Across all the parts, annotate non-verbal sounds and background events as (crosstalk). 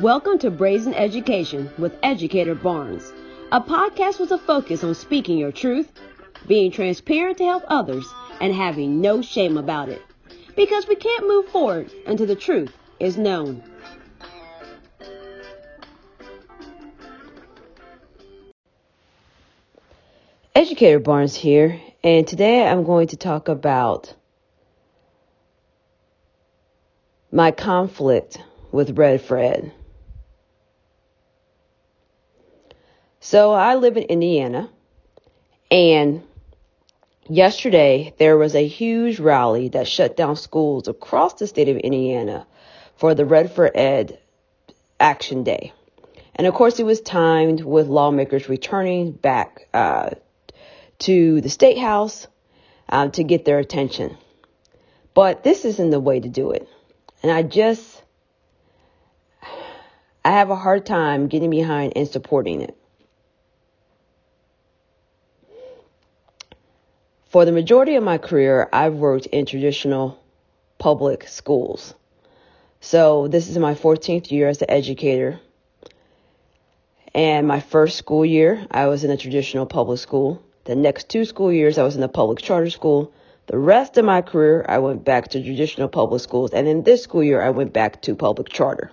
Welcome to Brazen Education with Educator Barnes, a podcast with a focus on speaking your truth, being transparent to help others, and having no shame about it. Because we can't move forward until the truth is known. Educator Barnes here, and today I'm going to talk about my conflict with Red for Ed. So I live in Indiana, and yesterday there was a huge rally that shut down schools across the state of Indiana for the Red for Ed Action Day. And of course, it was timed with lawmakers returning back uh, to the state house um, to get their attention. But this isn't the way to do it. And I just, I have a hard time getting behind and supporting it. For the majority of my career, I've worked in traditional public schools. So this is my 14th year as an educator. And my first school year, I was in a traditional public school. The next two school years, I was in a public charter school. The rest of my career, I went back to traditional public schools. And in this school year, I went back to public charter.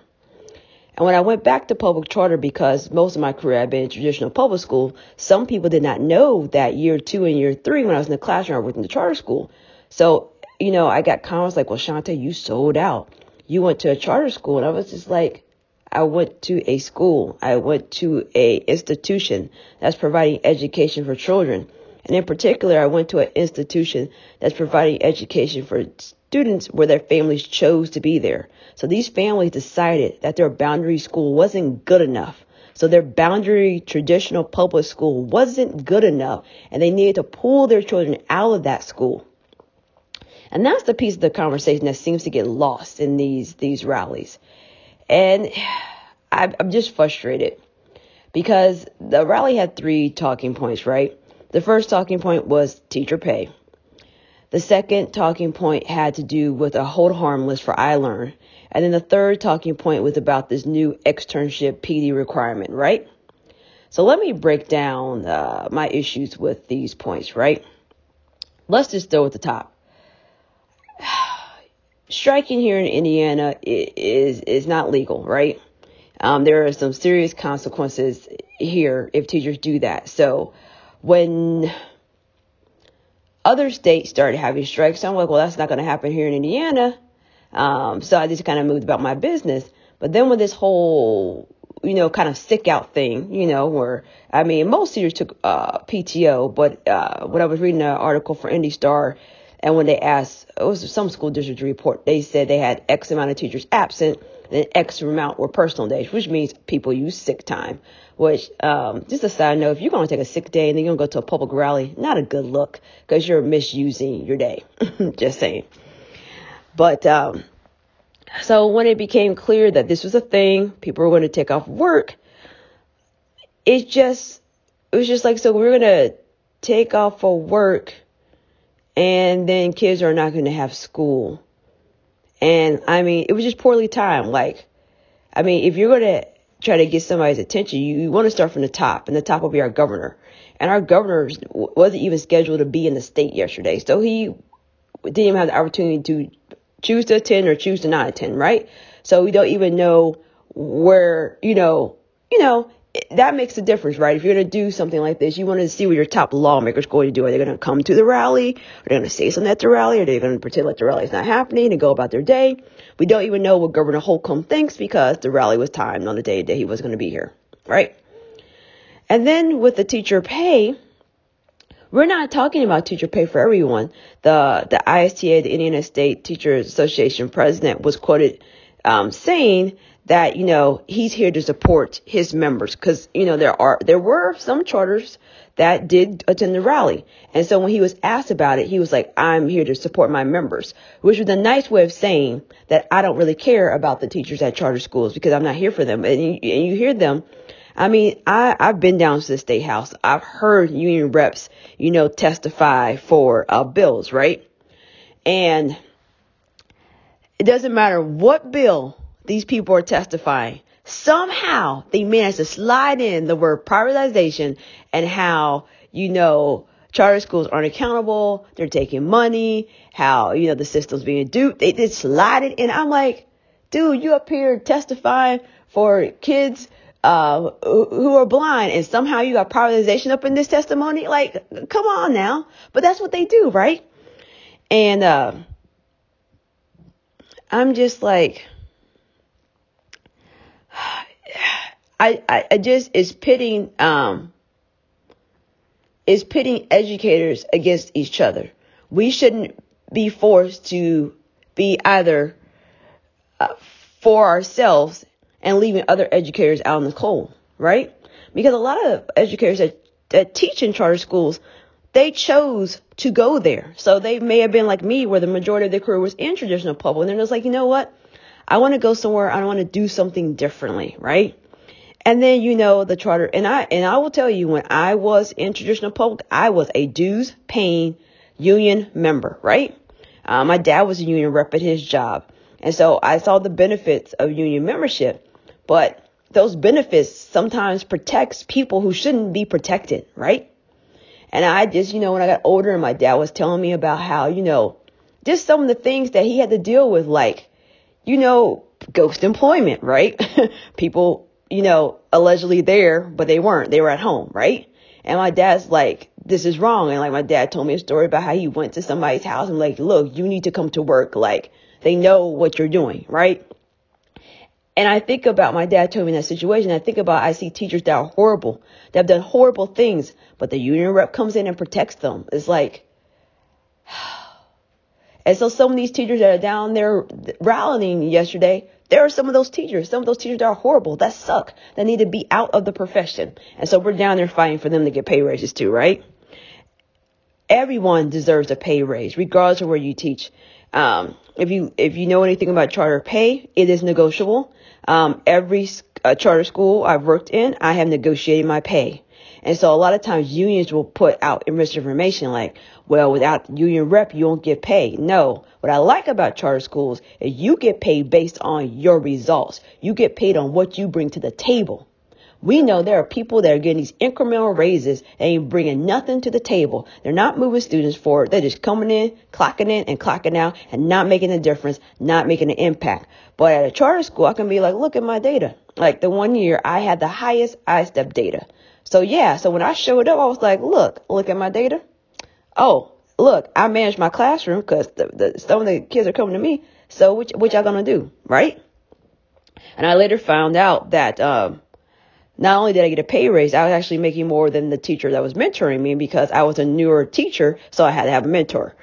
And when I went back to public charter, because most of my career I've been in traditional public school, some people did not know that year two and year three when I was in the classroom, I worked in the charter school. So, you know, I got comments like, well, Shante, you sold out. You went to a charter school. And I was just like, I went to a school. I went to a institution that's providing education for children. And in particular, I went to an institution that's providing education for students where their families chose to be there. So these families decided that their boundary school wasn't good enough. So their boundary traditional public school wasn't good enough and they needed to pull their children out of that school. And that's the piece of the conversation that seems to get lost in these, these rallies. And (sighs) I'm just frustrated because the rally had three talking points, right? The first talking point was teacher pay. The second talking point had to do with a hold harmless for iLearn. And then the third talking point was about this new externship PD requirement, right? So let me break down uh, my issues with these points, right? Let's just start at the top. (sighs) Striking here in Indiana is is not legal, right? Um, there are some serious consequences here if teachers do that. So when other states started having strikes. I'm like, well, that's not going to happen here in Indiana. Um, so I just kind of moved about my business. But then with this whole, you know, kind of stick out thing, you know, where, I mean, most teachers took, uh, PTO, but, uh, when I was reading an article for Indy Star, and when they asked, it was some school district report, they said they had X amount of teachers absent and X amount were personal days, which means people use sick time. Which, um, just a side note, if you're going to take a sick day and then you're going to go to a public rally, not a good look because you're misusing your day. (laughs) just saying. But, um, so when it became clear that this was a thing, people were going to take off work, it just, it was just like, so we're going to take off for work and then kids are not going to have school. And I mean, it was just poorly timed. Like, I mean, if you're going to try to get somebody's attention, you, you want to start from the top, and the top will be our governor. And our governor wasn't even scheduled to be in the state yesterday. So he didn't even have the opportunity to choose to attend or choose to not attend, right? So we don't even know where, you know, you know, that makes a difference, right? If you're going to do something like this, you want to see what your top lawmakers going to do. Are they going to come to the rally? Are they going to say something at the rally? Are they going to pretend like the rally is not happening and go about their day? We don't even know what Governor Holcomb thinks because the rally was timed on the day that he was going to be here, right? And then with the teacher pay, we're not talking about teacher pay for everyone. The the ISTA, the Indiana State Teachers Association president, was quoted um, saying that you know he's here to support his members because you know there are there were some charters that did attend the rally and so when he was asked about it he was like i'm here to support my members which was a nice way of saying that i don't really care about the teachers at charter schools because i'm not here for them and you, and you hear them I mean, I, I've been down to the state house. I've heard union reps, you know, testify for uh, bills, right? And it doesn't matter what bill these people are testifying. somehow they managed to slide in the word privatization and how, you know, charter schools aren't accountable. They're taking money, how, you know, the system's being duped. They did slide it in. I'm like, dude, you up here testifying for kids uh, who are blind and somehow you got privatization up in this testimony. Like, come on now. But that's what they do, right? And, uh, I'm just like, I, I, I just, it's pitting, um, is pitting educators against each other. We shouldn't be forced to be either uh, for ourselves and leaving other educators out in the cold, right? Because a lot of educators that, that teach in charter schools, they chose to go there. So they may have been like me, where the majority of their career was in traditional public. And they're just like, you know what? I want to go somewhere. I want to do something differently, right? And then, you know, the charter, and I, and I will tell you, when I was in traditional public, I was a dues paying union member, right? Uh, my dad was a union rep at his job. And so I saw the benefits of union membership. But those benefits sometimes protects people who shouldn't be protected, right? And I just, you know, when I got older and my dad was telling me about how, you know, just some of the things that he had to deal with, like, you know, ghost employment, right? (laughs) people, you know, allegedly there, but they weren't. They were at home, right? And my dad's like, this is wrong. And like my dad told me a story about how he went to somebody's house and like, look, you need to come to work. Like they know what you're doing, right? And I think about my dad told me in that situation. I think about I see teachers that are horrible, that have done horrible things, but the union rep comes in and protects them. It's like, (sighs) and so some of these teachers that are down there rallying yesterday, there are some of those teachers, some of those teachers that are horrible, that suck, that need to be out of the profession. And so we're down there fighting for them to get pay raises too, right? Everyone deserves a pay raise, regardless of where you teach. Um, if you if you know anything about charter pay, it is negotiable. Um, every uh, charter school I've worked in, I have negotiated my pay. And so a lot of times unions will put out misinformation like, well, without union rep, you won't get paid. No. What I like about charter schools is you get paid based on your results. You get paid on what you bring to the table. We know there are people that are getting these incremental raises. They ain't bringing nothing to the table. They're not moving students forward. They're just coming in, clocking in and clocking out and not making a difference, not making an impact. But at a charter school, I can be like, look at my data. Like the one year I had the highest ISTEP data. So yeah, so when I showed up, I was like, look, look at my data. Oh, look, I manage my classroom because the, the, some of the kids are coming to me. So which, what y'all gonna do, right? And I later found out that, um, not only did I get a pay raise, I was actually making more than the teacher that was mentoring me because I was a newer teacher, so I had to have a mentor.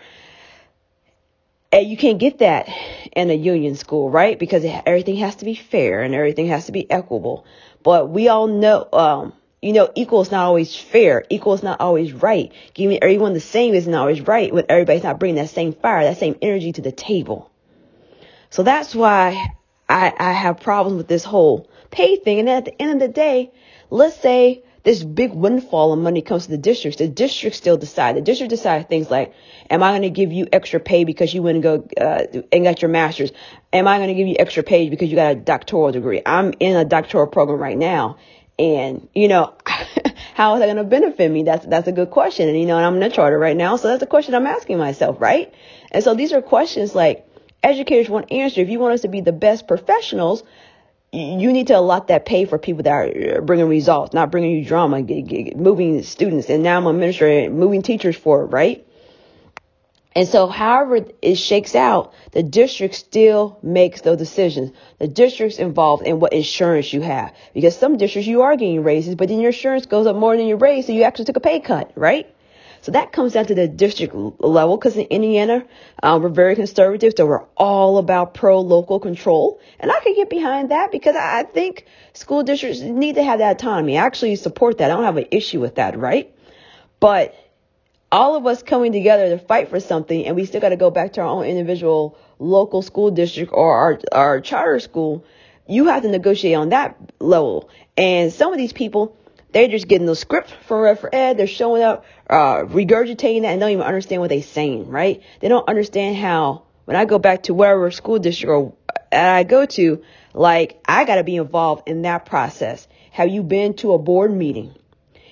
And you can't get that in a union school, right? Because everything has to be fair and everything has to be equitable. But we all know, um, you know, equal is not always fair. Equal is not always right. Giving everyone the same is not always right when everybody's not bringing that same fire, that same energy to the table. So that's why I, I have problems with this whole pay thing. And at the end of the day, let's say this big windfall of money comes to the districts. The districts still decide. The district decide things like, am I going to give you extra pay because you went and go uh, and got your master's? Am I going to give you extra pay because you got a doctoral degree? I'm in a doctoral program right now. And, you know, (laughs) how is that going to benefit me? That's, that's a good question. And, you know, and I'm in a charter right now. So that's a question I'm asking myself, right? And so these are questions like educators want answer. If you want us to be the best professionals, you need to allot that pay for people that are bringing results, not bringing you drama, moving students. And now I'm administrator, moving teachers forward, right? And so, however it shakes out, the district still makes those decisions. The district's involved in what insurance you have. Because some districts you are getting raises, but then your insurance goes up more than your raise, so you actually took a pay cut, right? So that comes down to the district level because in Indiana, um, we're very conservative. So we're all about pro local control. And I can get behind that because I think school districts need to have that autonomy. I actually support that. I don't have an issue with that, right? But all of us coming together to fight for something and we still got to go back to our own individual local school district or our, our charter school. You have to negotiate on that level. And some of these people, they're just getting the script from Red for Ed. They're showing up, uh, regurgitating that and don't even understand what they're saying, right? They don't understand how, when I go back to wherever school district or I go to, like, I got to be involved in that process. Have you been to a board meeting?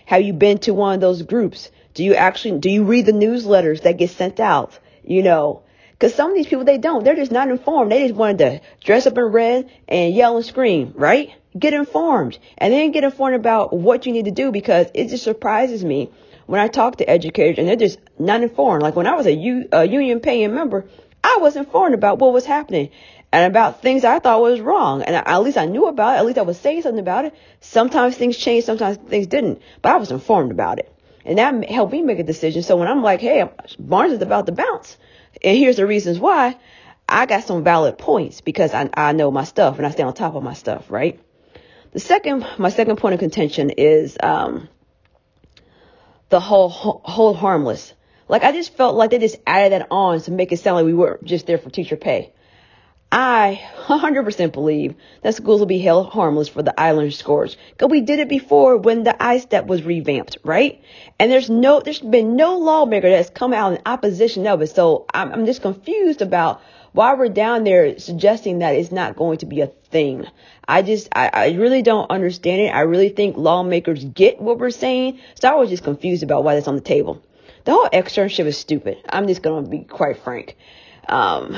Have you been to one of those groups? Do you actually, do you read the newsletters that get sent out? You know, because some of these people, they don't. They're just not informed. They just wanted to dress up in red and yell and scream, right? Get informed and then get informed about what you need to do because it just surprises me when I talk to educators and they're just not informed. Like when I was a, U, a union paying member, I was informed about what was happening and about things I thought was wrong. And at least I knew about it. At least I was saying something about it. Sometimes things changed. Sometimes things didn't, but I was informed about it. And that helped me make a decision. So when I'm like, Hey, Barnes is about to bounce and here's the reasons why. I got some valid points because I, I know my stuff and I stay on top of my stuff, right? The second, my second point of contention is, um, the whole, hold harmless. Like I just felt like they just added that on to make it sound like we weren't just there for teacher pay. I 100% believe that schools will be held harmless for the iLearn scores because we did it before when the ISTEP was revamped, right? And there's no, there's been no lawmaker that's come out in opposition of it. So I'm, I'm just confused about why we're down there suggesting that it's not going to be a thing. I just, I, I really don't understand it. I really think lawmakers get what we're saying. So I was just confused about why that's on the table. The whole externship is stupid. I'm just going to be quite frank. Um,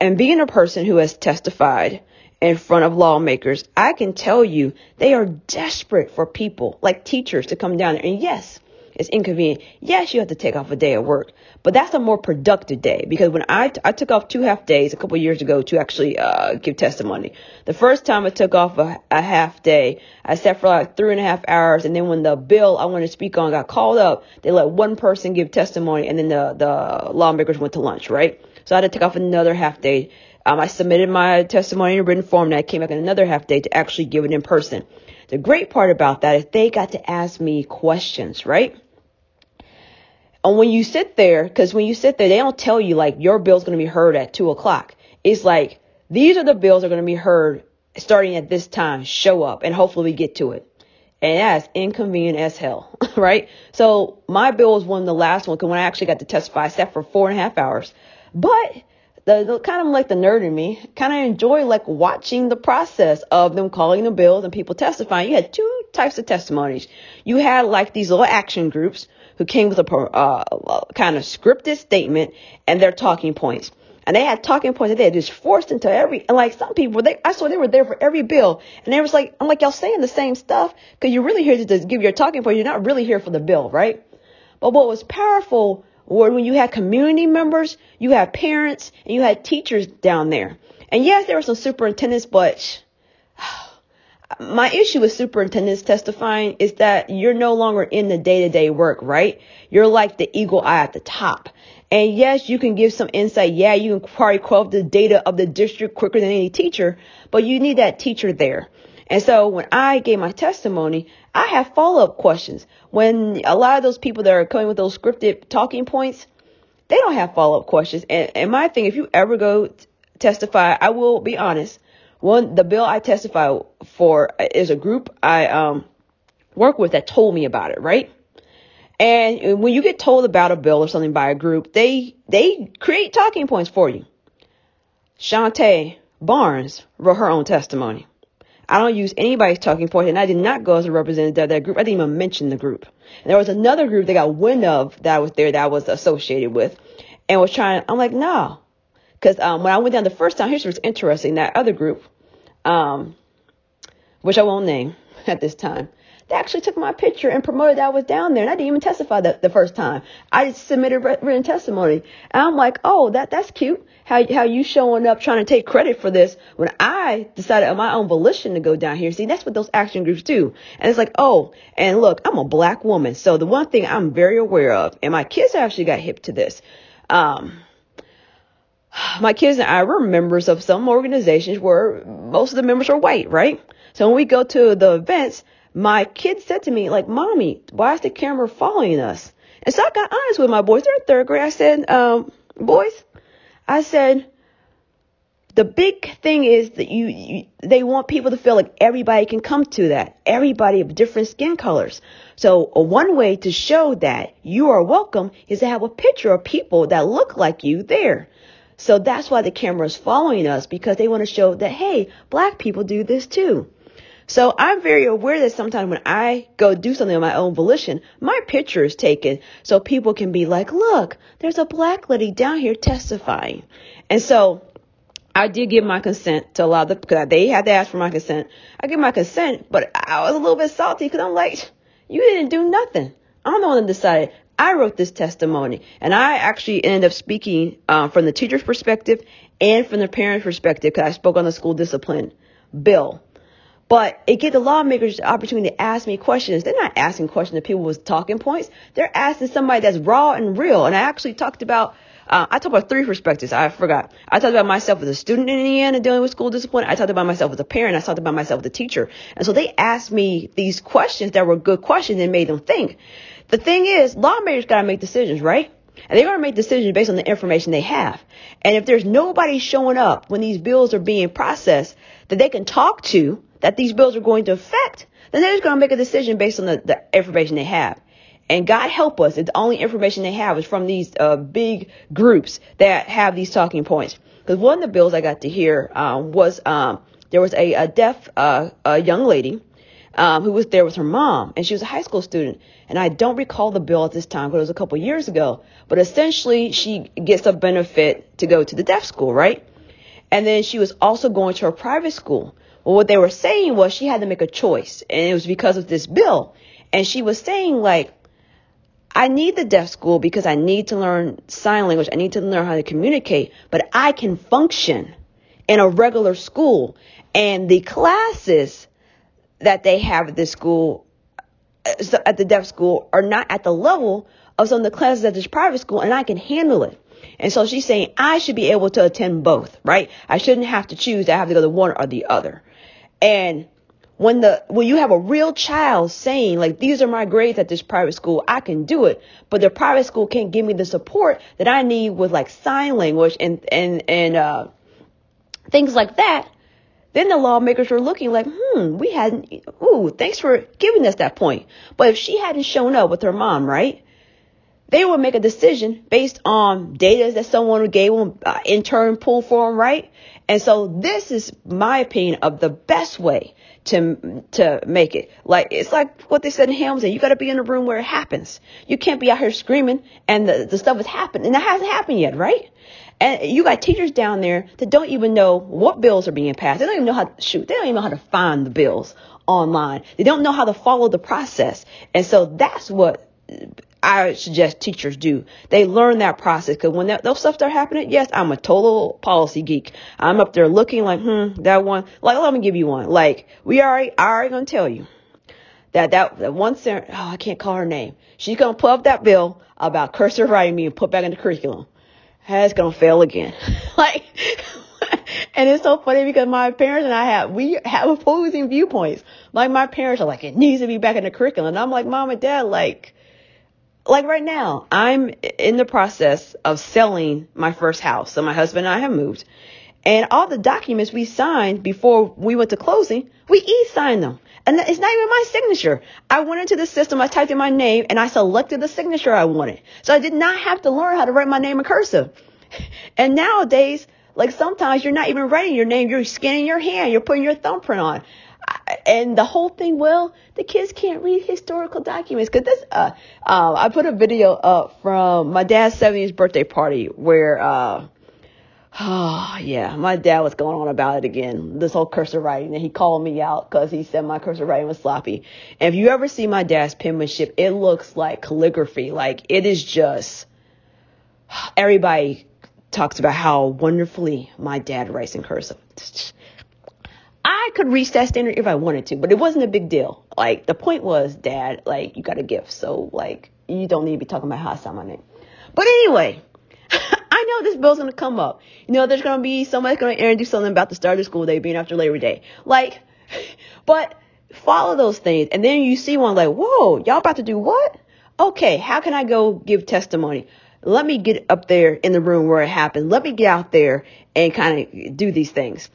and being a person who has testified in front of lawmakers, I can tell you they are desperate for people like teachers to come down there. And yes, it's inconvenient. Yes, you have to take off a day of work, but that's a more productive day because when I, t- I took off two half days a couple years ago to actually uh, give testimony, the first time I took off a, a half day, I sat for like three and a half hours, and then when the bill I wanted to speak on got called up, they let one person give testimony, and then the the lawmakers went to lunch, right? So I had to take off another half day. Um, I submitted my testimony in written form and I came back in another half day to actually give it in person. The great part about that is they got to ask me questions, right? And when you sit there, because when you sit there, they don't tell you like your bill's going to be heard at two o'clock. It's like these are the bills that are going to be heard starting at this time. Show up and hopefully we get to it. And that's inconvenient as hell, (laughs) right? So my bill was one of the last one because when I actually got to testify, I sat for four and a half hours. But the, the kind of like the nerd in me kind of enjoy like watching the process of them calling the bills and people testifying. You had two types of testimonies. You had like these little action groups who came with a uh, kind of scripted statement and their talking points. And they had talking points that they had just forced into every, and like some people, they, I saw they were there for every bill. And they was like, I'm like, y'all saying the same stuff because you're really here to just give your talking point. You're not really here for the bill, right? But what was powerful or when you had community members, you had parents, and you had teachers down there. And yes, there were some superintendents, but (sighs) my issue with superintendents testifying is that you're no longer in the day to day work, right? You're like the eagle eye at the top. And yes, you can give some insight. Yeah, you can probably quote the data of the district quicker than any teacher, but you need that teacher there. And so when I gave my testimony, I have follow up questions. When a lot of those people that are coming with those scripted talking points, they don't have follow up questions. And, and my thing, if you ever go testify, I will be honest. One, the bill I testify for is a group I um, work with that told me about it, right? And when you get told about a bill or something by a group, they they create talking points for you. Shantae Barnes wrote her own testimony. I don't use anybody's talking points, point, and I did not go as a representative of that group. I didn't even mention the group. And there was another group that got wind of that I was there that I was associated with, and was trying. I'm like, no, because um, when I went down the first time, here's what's interesting. That other group, um, which I won't name (laughs) at this time, they actually took my picture and promoted that I was down there. And I didn't even testify the, the first time. I submitted written testimony. And I'm like, oh, that, that's cute. How, how you showing up trying to take credit for this when I decided on my own volition to go down here. See, that's what those action groups do. And it's like, oh, and look, I'm a black woman. So the one thing I'm very aware of, and my kids actually got hip to this. Um, my kids and I were members of some organizations where most of the members are white, right? So when we go to the events, my kid said to me, like, mommy, why is the camera following us? And so I got honest with my boys. They're in third grade. I said, um, boys, I said, the big thing is that you, you, they want people to feel like everybody can come to that. Everybody of different skin colors. So one way to show that you are welcome is to have a picture of people that look like you there. So that's why the camera is following us because they want to show that, hey, black people do this too. So I'm very aware that sometimes when I go do something on my own volition, my picture is taken so people can be like, look, there's a black lady down here testifying. And so I did give my consent to allow the, because they had to ask for my consent. I give my consent, but I was a little bit salty because I'm like, you didn't do nothing. I'm the one that decided. I wrote this testimony and I actually ended up speaking um, from the teacher's perspective and from the parent's perspective because I spoke on the school discipline bill. But it gave the lawmakers the opportunity to ask me questions. They're not asking questions to people with talking points. They're asking somebody that's raw and real. And I actually talked about uh, I talked about three perspectives. I forgot. I talked about myself as a student in Indiana dealing with school discipline. I talked about myself as a parent. I talked about myself as a teacher. And so they asked me these questions that were good questions and made them think. The thing is, lawmakers got to make decisions, right? And they're going to make decisions based on the information they have. And if there's nobody showing up when these bills are being processed that they can talk to, that these bills are going to affect, then they're just going to make a decision based on the, the information they have. And God help us, if the only information they have is from these uh, big groups that have these talking points. Because one of the bills I got to hear um, was um, there was a, a deaf uh, a young lady um, who was there with her mom, and she was a high school student. And I don't recall the bill at this time, but it was a couple years ago. But essentially, she gets a benefit to go to the deaf school, right? And then she was also going to a private school. Well, what they were saying was she had to make a choice, and it was because of this bill. And she was saying like, I need the deaf school because I need to learn sign language. I need to learn how to communicate, but I can function in a regular school. And the classes that they have at this school, at the deaf school, are not at the level of some of the classes at this private school, and I can handle it. And so she's saying I should be able to attend both, right? I shouldn't have to choose. I have to go to one or the other. And when the when you have a real child saying like these are my grades at this private school i can do it but the private school can't give me the support that i need with like sign language and and and uh things like that then the lawmakers were looking like hmm we hadn't ooh thanks for giving us that point but if she hadn't shown up with her mom right they would make a decision based on data that someone gave them uh, in turn pull for them right and so this is my opinion of the best way to to make it. Like it's like what they said in Hamilton. You got to be in a room where it happens. You can't be out here screaming and the, the stuff is happening, and that hasn't happened yet, right? And you got teachers down there that don't even know what bills are being passed. They don't even know how to shoot. They don't even know how to find the bills online. They don't know how to follow the process. And so that's what I suggest teachers do. They learn that process because when that, those stuff start happening, yes, I'm a total policy geek. I'm up there looking like, hmm, that one. Like, let me give you one. Like, we already, I already gonna tell you that that, that one center, oh, I can't call her name. She's gonna pull up that bill about cursive writing me and put back in the curriculum. It's gonna fail again. (laughs) like, and it's so funny because my parents and I have, we have opposing viewpoints. Like my parents are like, it needs to be back in the curriculum. And I'm like, mom and dad, like, like right now, I'm in the process of selling my first house. So my husband and I have moved. And all the documents we signed before we went to closing, we e-signed them. And it's not even my signature. I went into the system, I typed in my name, and I selected the signature I wanted. So I did not have to learn how to write my name in cursive. (laughs) And nowadays, like sometimes you're not even writing your name, you're scanning your hand, you're putting your thumbprint on and the whole thing, well, the kids can't read historical documents because this. Uh, uh, I put a video up from my dad's 70th birthday party where, uh, oh (sighs) yeah, my dad was going on about it again. This whole cursive writing, and he called me out because he said my cursive writing was sloppy. And if you ever see my dad's penmanship, it looks like calligraphy. Like it is just (sighs) everybody talks about how wonderfully my dad writes in cursive. (sighs) I could reach that standard if I wanted to, but it wasn't a big deal. Like the point was, Dad, like you got a gift, so like you don't need to be talking about how I sound my name. But anyway, know this bill's gonna come up. You know, there's gonna be somebody's gonna air and do something about the start of school day being after Labor Day. Like, (laughs) but follow those things, and then you see one like, whoa, y'all about to do what? Okay, how can I go give testimony? Let me get up there in the room where it happened. Let me get out there and kind of do these things.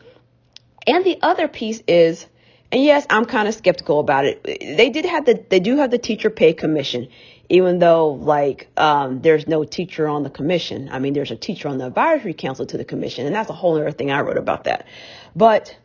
And the other piece is, and yes, I'm kind of skeptical about it. They did have the, they do have the teacher pay commission. Even though like um, there's no teacher on the commission. I mean, there's a teacher on the advisory council to the commission, and that's a whole other thing I wrote about that. But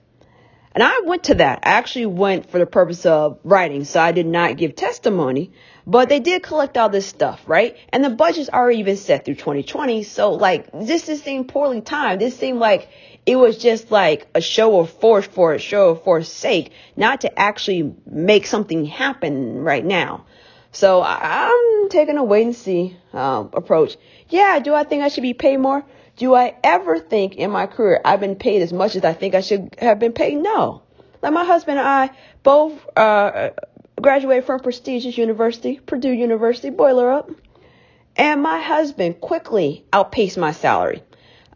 and I went to that. I actually went for the purpose of writing, so I did not give testimony, but they did collect all this stuff, right? And the budget's already been set through 2020, so like this just seemed poorly timed. This seemed like it was just like a show of force for a show of force sake, not to actually make something happen right now. So I'm taking a wait and see um, approach. Yeah, do I think I should be paid more? Do I ever think in my career I've been paid as much as I think I should have been paid? No. Like my husband and I both uh, graduated from prestigious university, Purdue University, boiler up. And my husband quickly outpaced my salary.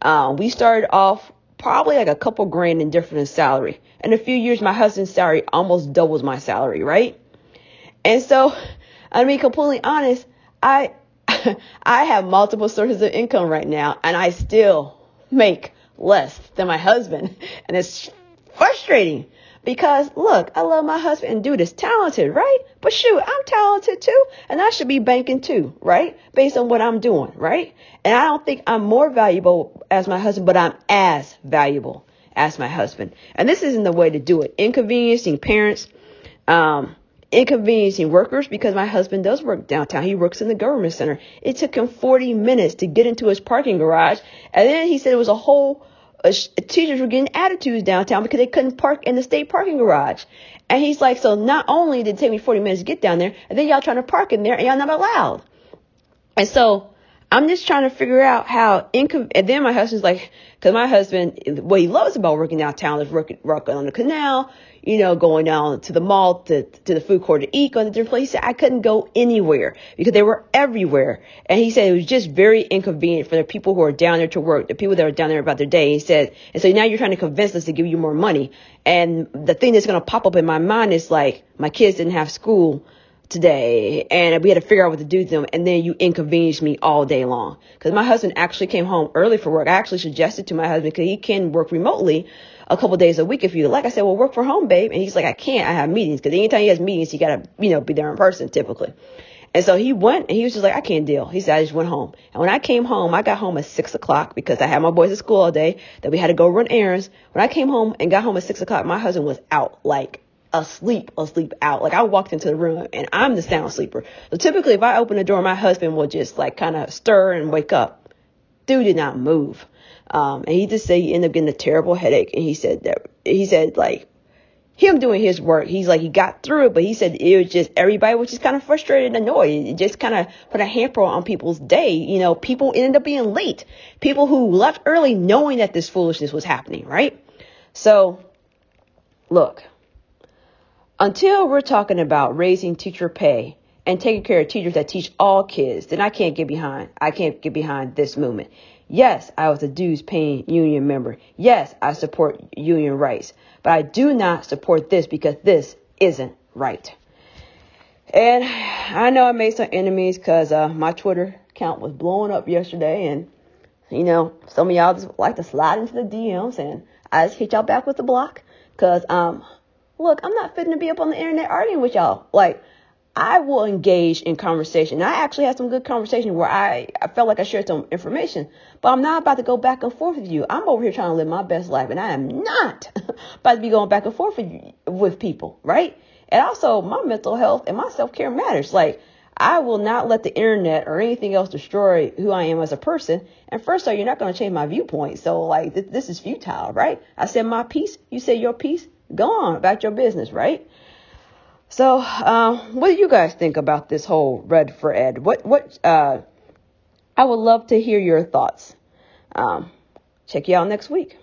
Uh, we started off probably like a couple grand in difference in salary. In a few years, my husband's salary almost doubles my salary, right? And so I mean, completely honest, I (laughs) I have multiple sources of income right now, and I still make less than my husband, (laughs) and it's frustrating because look, I love my husband and dude is talented, right? But shoot, I'm talented too, and I should be banking too, right? Based on what I'm doing, right? And I don't think I'm more valuable as my husband, but I'm as valuable as my husband. And this isn't the way to do it. Inconveniencing parents, um, inconveniencing workers because my husband does work downtown. He works in the government center. It took him 40 minutes to get into his parking garage. And then he said it was a whole, uh, teachers were getting attitudes downtown because they couldn't park in the state parking garage. And he's like, so not only did it take me 40 minutes to get down there, and then y'all trying to park in there and y'all not allowed. And so I'm just trying to figure out how income. And then my husband's like, because my husband, what he loves about working downtown is working, working on the canal, you know, going down to the mall, to, to the food court to eat, going to different places. I couldn't go anywhere because they were everywhere. And he said it was just very inconvenient for the people who are down there to work, the people that are down there about their day. He said, and so now you're trying to convince us to give you more money. And the thing that's going to pop up in my mind is like, my kids didn't have school today and we had to figure out what to do to them and then you inconvenienced me all day long. Because my husband actually came home early for work. I actually suggested to my husband because he can work remotely a couple days a week if you like. I said well work from home babe. And he's like i can't. I have meetings. Because anytime he has meetings you gotta you know be there in person typically. And so he went and he was just like, I can't deal. He said, I just went home. And when I came home, I got home at six o'clock because I had my boys at school all day that we had to go run errands. When I came home and got home at six o'clock, my husband was out like asleep, asleep out. Like I walked into the room and I'm the sound sleeper. So typically if I open the door, my husband will just like kind of stir and wake up. Dude did not move. Um, and he just said he ended up getting a terrible headache. And he said that, he said like, him doing his work, he's like, he got through it, but he said it was just, everybody was just kind of frustrated and annoyed. It just kind of put a hamper on people's day. You know, people ended up being late. People who left early knowing that this foolishness was happening, right? So, look, until we're talking about raising teacher pay and taking care of teachers that teach all kids, then I can't get behind. I can't get behind this movement. Yes, I was a dues paying union member. Yes, I support union rights, but I do not support this because this isn't right. And I know I made some enemies because uh, my Twitter account was blowing up yesterday, and you know some of y'all just like to slide into the DMs, and I just hit y'all back with the block because um look, I'm not fitting to be up on the internet arguing with y'all. Like, I will engage in conversation. I actually had some good conversation where I, I felt like I shared some information, but I'm not about to go back and forth with you. I'm over here trying to live my best life, and I am not (laughs) about to be going back and forth with, with people, right? And also, my mental health and my self care matters. Like, I will not let the internet or anything else destroy who I am as a person. And first of all, you're not going to change my viewpoint. So, like, th- this is futile, right? I said my piece, you said your piece go on about your business, right? So, uh, what do you guys think about this whole red for ed? What, what, uh, I would love to hear your thoughts. Um, check you out next week.